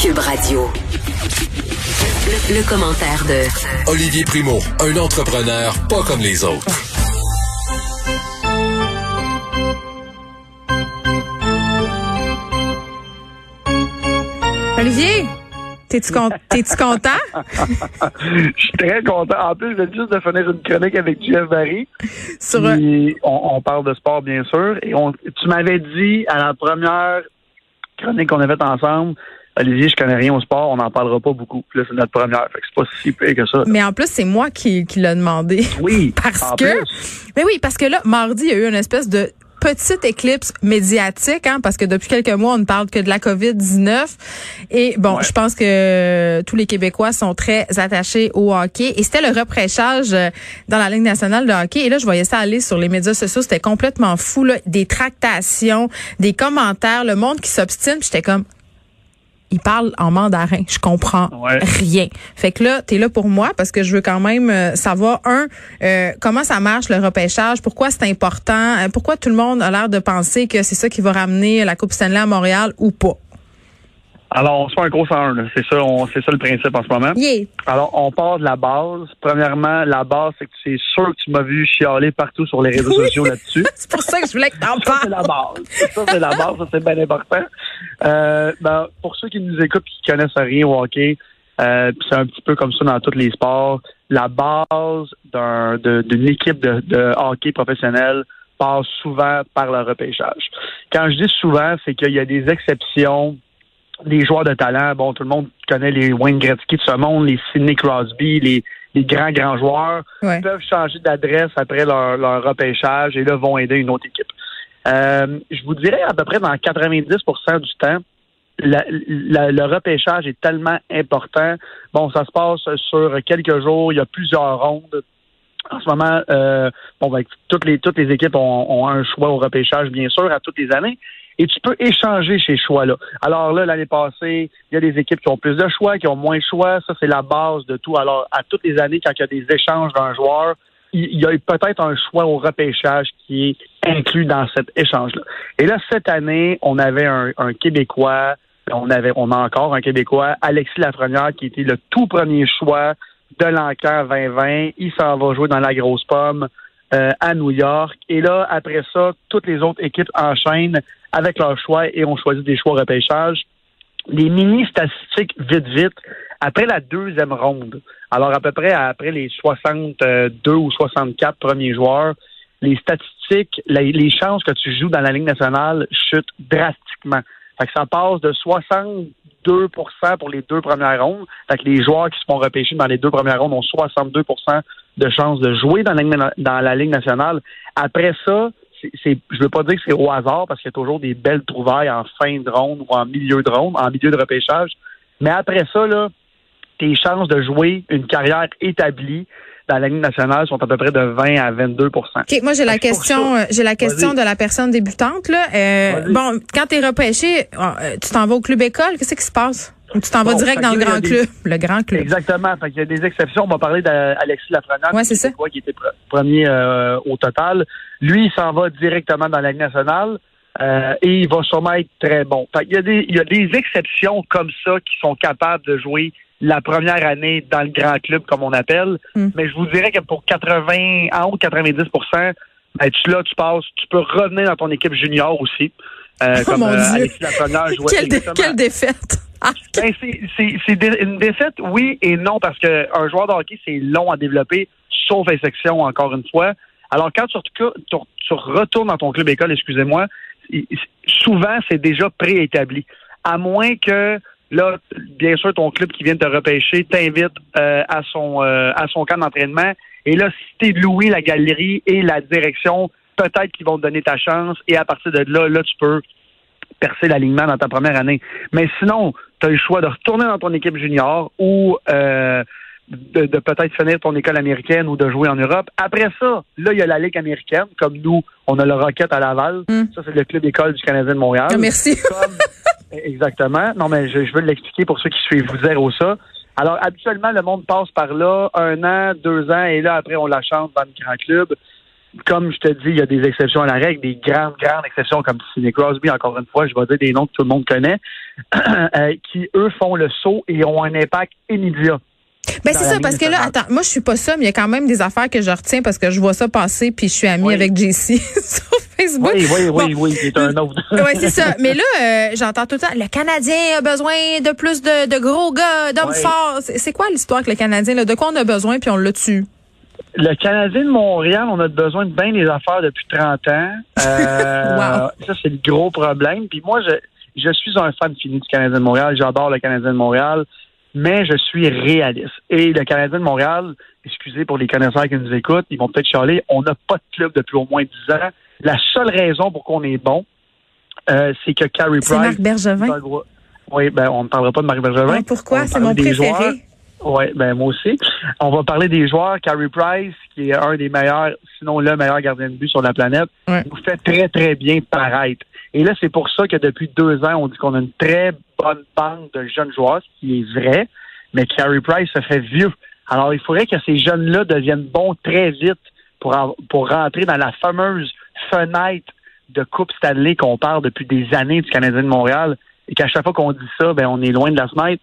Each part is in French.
Cube Radio. Le, le commentaire de Olivier Primo, un entrepreneur pas comme les autres. Olivier, t'es-tu con- t'es-tu content? Je suis très content. En plus, je viens juste de finir une chronique avec Jeff Barry. Sur un- on, on parle de sport, bien sûr. Et on, tu m'avais dit à la première chronique qu'on a faite ensemble, Olivier, je connais rien au sport, on n'en parlera pas beaucoup. Puis là, c'est notre première. Fait que c'est pas si pire que ça. Mais en plus, c'est moi qui, qui l'ai demandé. Oui. Parce en que. plus. Mais oui, parce que là, mardi, il y a eu une espèce de petite éclipse médiatique, hein, parce que depuis quelques mois, on ne parle que de la COVID-19. Et bon, Ouais. je pense que tous les Québécois sont très attachés au hockey. Et c'était le repréchage euh, dans la Ligue nationale de hockey. Et là, je voyais ça aller sur les médias sociaux. C'était complètement fou, là. Des tractations, des commentaires, le monde qui s'obstine. J'étais comme, il parle en mandarin. Je comprends Ouais. rien. Fait que là, tu es là pour moi parce que je veux quand même euh, savoir, un, euh, comment ça marche le repêchage, pourquoi c'est important, euh, pourquoi tout le monde a l'air de penser que c'est ça qui va ramener la Coupe Stanley à Montréal ou pas? Alors, on se fait un gros 101. là. C'est ça, on- c'est ça le principe en ce moment. Yeah. Alors, on part de la base. Premièrement, la base, c'est que c'est sûr que tu m'as vu chialer partout sur les réseaux sociaux là-dessus. C'est pour ça que je voulais que t'en Ça, c'est la parles. base. Ça, c'est la base. Ça, c'est bien important. Euh, ben, pour ceux qui nous écoutent et qui connaissent rien au hockey, euh, c'est un petit peu comme ça dans tous les sports. La base d'une équipe de, de hockey professionnel passe souvent par le repêchage. Quand je dis souvent, c'est qu'il y a des exceptions, des joueurs de talent. Bon, tout le monde connaît les Wayne Gretzky de ce monde, les Sidney Crosby, les, les grands, grands joueurs Ouais. peuvent changer d'adresse après leur, leur repêchage et là vont aider une autre équipe. Euh, je vous dirais à peu près dans 90% du temps, la- la- le repêchage est tellement important. Bon, ça se passe sur quelques jours, il y a plusieurs rondes. En ce moment, euh, bon, ben, toutes les toutes les équipes ont, ont un choix au repêchage, bien sûr, à toutes les années. Et tu peux échanger ces choix-là. Alors là, l'année passée, il y a des équipes qui ont plus de choix, qui ont moins de choix. Ça, c'est la base de tout. Alors, à toutes les années, quand il y a des échanges d'un joueur, il y a peut-être un choix au repêchage qui est inclus dans cet échange-là. Et là, cette année, on avait un, un Québécois, on avait, on a encore un Québécois, Alexis Lafrenière, qui était le tout premier choix de l'encan 2020. Il s'en va jouer dans la grosse pomme euh, à New York. Et là, après ça, toutes les autres équipes enchaînent avec leurs choix et ont choisi des choix repêchage. Les mini statistiques vite vite après la deuxième ronde. Alors à peu près après les 62 ou 64 premiers joueurs, les statistiques, les, chances que tu joues dans la Ligue nationale chutent drastiquement. Ça passe de 62 pour les deux premières rondes. Les joueurs qui se font repêcher dans les deux premières rondes ont 62% de chances de jouer dans la, Ligue- nationale. Après ça, c'est- je veux pas dire que c'est au hasard parce qu'il y a toujours des belles trouvailles en fin de ronde ou en milieu de ronde, en milieu de repêchage. Mais après ça, là, tes chances de jouer une carrière établie dans la Ligue nationale sont à peu près de 20 à 22 OK, moi j'ai la question, euh, j'ai la question de la personne débutante là. Euh, bon, quand t'es repêché, euh, tu t'en vas au club école, qu'est-ce qui se passe? Ou tu t'en vas Bon, direct dans le grand il des- club, le grand club? Exactement. Fait qu'il y a des exceptions. On va parler d'Alexis Lafrenière, Ouais, c'est ça. Qui était pr- premier euh, au total. Lui, il s'en va directement dans la Ligue nationale euh, et il va sûrement être très bon. Fait qu'il y a des, il y a des exceptions comme ça qui sont capables de jouer la première année dans le grand club, comme on appelle. Mm. Mais je vous dirais que pour 80, en haut de 90 ben, tu, là, tu passes, tu peux revenir dans ton équipe junior aussi. Euh, Oh comme mon euh, Dieu. Alexis jouait Quelle, dé- exactement. quelle défaite Ah, Ben, c'est- dé- une défaite, oui et non, parce qu'un joueur de hockey, c'est long à développer, sauf exception, encore une fois. Alors, quand tu, tu, tu retournes dans ton club école, excusez-moi, souvent, c'est déjà préétabli. À moins que, là, bien sûr, ton club qui vient de te repêcher t'invite euh, à son euh, à son camp d'entraînement. Et là, si t'es loué la galerie et la direction, peut-être qu'ils vont te donner ta chance. Et à partir de là, là, tu peux percer l'alignement dans ta première année. Mais sinon, tu as le choix de retourner dans ton équipe junior ou euh, de, peut-être finir ton école américaine ou de jouer en Europe. Après ça, là, il y a la Ligue américaine, comme nous, on a le Rocket à Laval. Hmm. Ça, c'est le club école du Canadien de Montréal. Ah, merci. Exactement. Non, mais je, veux l'expliquer pour ceux qui suivent vous zéro ça. Alors, habituellement, le monde passe par là un an, deux ans, et là, après, on la chante dans le grand club. Comme je te dis, il y a des exceptions à la règle, des grandes, grandes exceptions comme Sidney Crosby, encore une fois, je vais dire des noms que tout le monde connaît, euh, qui, eux, font le saut et ont un impact immédiat. Ben c'est ça, parce que là, attends, moi je suis pas ça, mais il y a quand même des affaires que je retiens parce que je vois ça passer, puis je suis amie avec JC sur Facebook. Oui, oui, oui, oui, c'est un autre. oui, c'est ça. Mais là, euh, j'entends tout le temps, le Canadien a besoin de plus de, gros gars, d'hommes forts. C'est quoi l'histoire avec le Canadien? Là? De quoi on a besoin, puis on l'a tue? Le Canadien de Montréal, on a besoin de bien des affaires depuis 30 ans. Euh, Ça, c'est le gros problème. Puis moi, je, je suis un fan fini du Canadien de Montréal. J'adore le Canadien de Montréal mais je suis réaliste. Et le Canadien de Montréal, excusez pour les connaisseurs qui nous écoutent, ils vont peut-être chialer, on n'a pas de club depuis au moins 10 ans. La seule raison pour qu'on est bon, euh, c'est que Carey Price... C'est Marc Bergevin. Oui, ben on ne parlera pas de Marc Bergevin. Ah, pourquoi? C'est mon préféré. Oui, ben moi aussi. On va parler des joueurs. Carey Price, qui est un des meilleurs, sinon le meilleur gardien de but sur la planète, nous fait très, très bien paraître. Et là, c'est pour ça que depuis deux ans, on dit qu'on a une très bonne bande de jeunes joueurs, ce qui est vrai, mais Carey Price se fait vieux. Alors, il faudrait que ces jeunes-là deviennent bons très vite pour, pour rentrer dans la fameuse fenêtre de Coupe Stanley qu'on parle depuis des années du Canadien de Montréal et qu'à chaque fois qu'on dit ça, ben, on est loin de la fenêtre.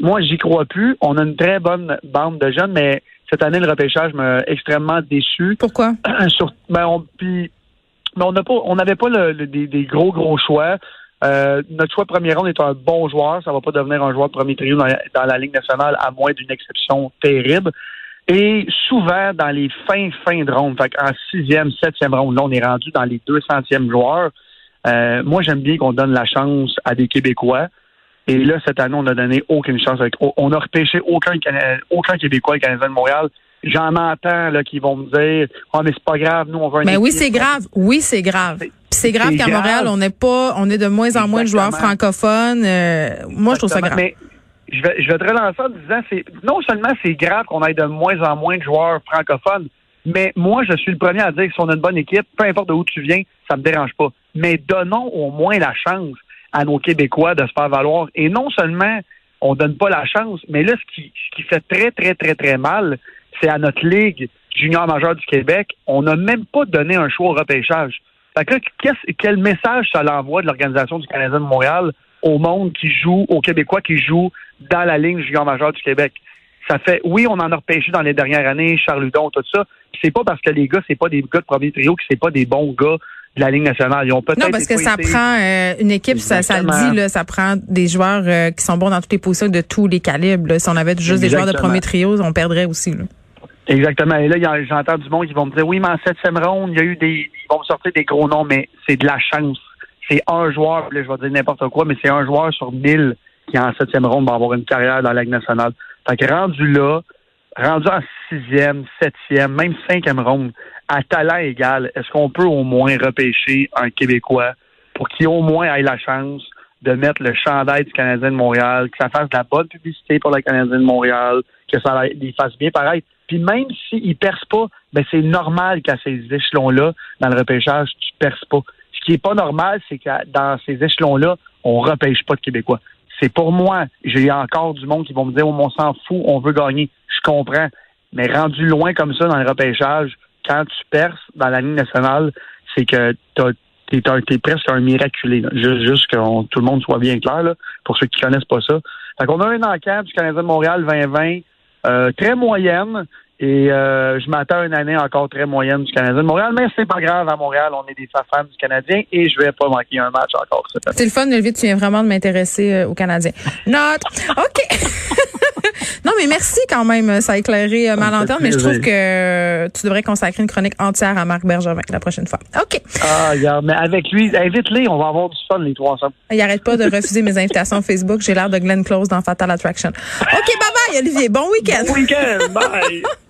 Moi, j'y crois plus. On a une très bonne bande de jeunes, mais cette année, le repêchage m'a extrêmement déçu. Pourquoi? Sur, ben, on, puis mais on n'a pas, on n'avait pas le, des, gros gros choix. Euh, notre choix premier round est un bon joueur. Ça va pas devenir un joueur de premier trio dans la, Ligue nationale, à moins d'une exception terrible. Et souvent, dans les fins, fins de ronde, fait en sixième, septième ronde, là, on est rendu dans les deux centièmes joueurs. Euh, moi, j'aime bien qu'on donne la chance à des Québécois. Et là, cette année, on n'a donné aucune chance. Avec, on n'a repêché aucun, aucun Québécois et Canadien de Montréal. J'en entends là qui vont me dire "Ah oh, mais c'est pas grave, nous on veut un Mais oui, c'est grave. Oui, c'est grave. c'est grave qu'à Montréal, on n'est pas on est de moins en moins de joueurs francophones. Euh, moi, je trouve ça grave. Mais je vais, je vais te relancer en disant c'est non seulement c'est grave qu'on ait de moins en moins de joueurs francophones, mais moi je suis le premier à dire que si on a une bonne équipe, peu importe d'où tu viens, ça me dérange pas. Mais donnons au moins la chance à nos Québécois de se faire valoir. Et non seulement on donne pas la chance, mais là, ce qui, ce qui fait très, très, très, très mal, c'est à notre Ligue junior majeure du Québec, on n'a même pas donné un choix au repêchage. Fait que quel message ça l'envoie de l'Organisation du Canadien de Montréal au monde qui joue, aux Québécois qui jouent dans la ligne junior majeure du Québec? Ça fait, oui, on en a repêché dans les dernières années, Charles Ludon, tout ça. C'est pas parce que les gars, c'est pas des gars de premier trio, que c'est pas des bons gars de la Ligue nationale. Ils ont peut-être non, parce que ça prend euh, une équipe, ça, ça, le dit, là, ça prend des joueurs euh, qui sont bons dans toutes les positions de tous les calibres. Si on avait juste des joueurs de premier trio, on perdrait aussi. Là. Exactement. Et là, j'entends du monde qui vont me dire oui, mais en septième ronde, il y a eu des. Ils vont me sortir des gros noms, mais c'est de la chance. C'est un joueur, là, je vais dire n'importe quoi, mais c'est un joueur sur mille qui en septième ronde va avoir une carrière dans la Ligue nationale. Fait que rendu là, rendu en sixième, septième, même cinquième ronde, à talent égal, est-ce qu'on peut au moins repêcher un Québécois pour qu'il au moins ait la chance de mettre le chandail du Canadien de Montréal, que ça fasse de la bonne publicité pour le Canadien de Montréal, que ça les fasse bien pareil. Puis même s'ils ne percent pas, ben c'est normal qu'à ces échelons-là, dans le repêchage, tu perces pas. Ce qui est pas normal, c'est que dans ces échelons-là, on repêche pas de Québécois. C'est pour moi. J'ai encore du monde qui vont me dire, oh, on s'en fout, on veut gagner. Je comprends. Mais rendu loin comme ça dans le repêchage, quand tu perces dans la ligne nationale, c'est que t'es, es presque un miraculé. Juste, juste que tout le monde soit bien clair, là, pour ceux qui connaissent pas ça. Fait qu'on a un enquête du Canadien de Montréal 2020 euh, très moyenne. Et euh, je m'attends à une année encore très moyenne du Canadien de Montréal, mais c'est pas grave. À Montréal, on est des fans du Canadien et je vais pas manquer un match encore C'est le fun, Olivier. Tu viens vraiment de m'intéresser euh, aux Canadiens. Note. OK. non, mais merci quand même. Ça a éclairé ma lanterne, mais je trouve que tu devrais consacrer une chronique entière à Marc Bergevin la prochaine fois. OK. Ah, regarde, mais avec lui, invite-les. On va avoir du fun, les trois ensemble. Il arrête pas de refuser mes invitations Facebook. J'ai l'air de Glenn Close dans Fatal Attraction. OK, bye bye, Olivier. Bon week-end. Bon week-end. Bye.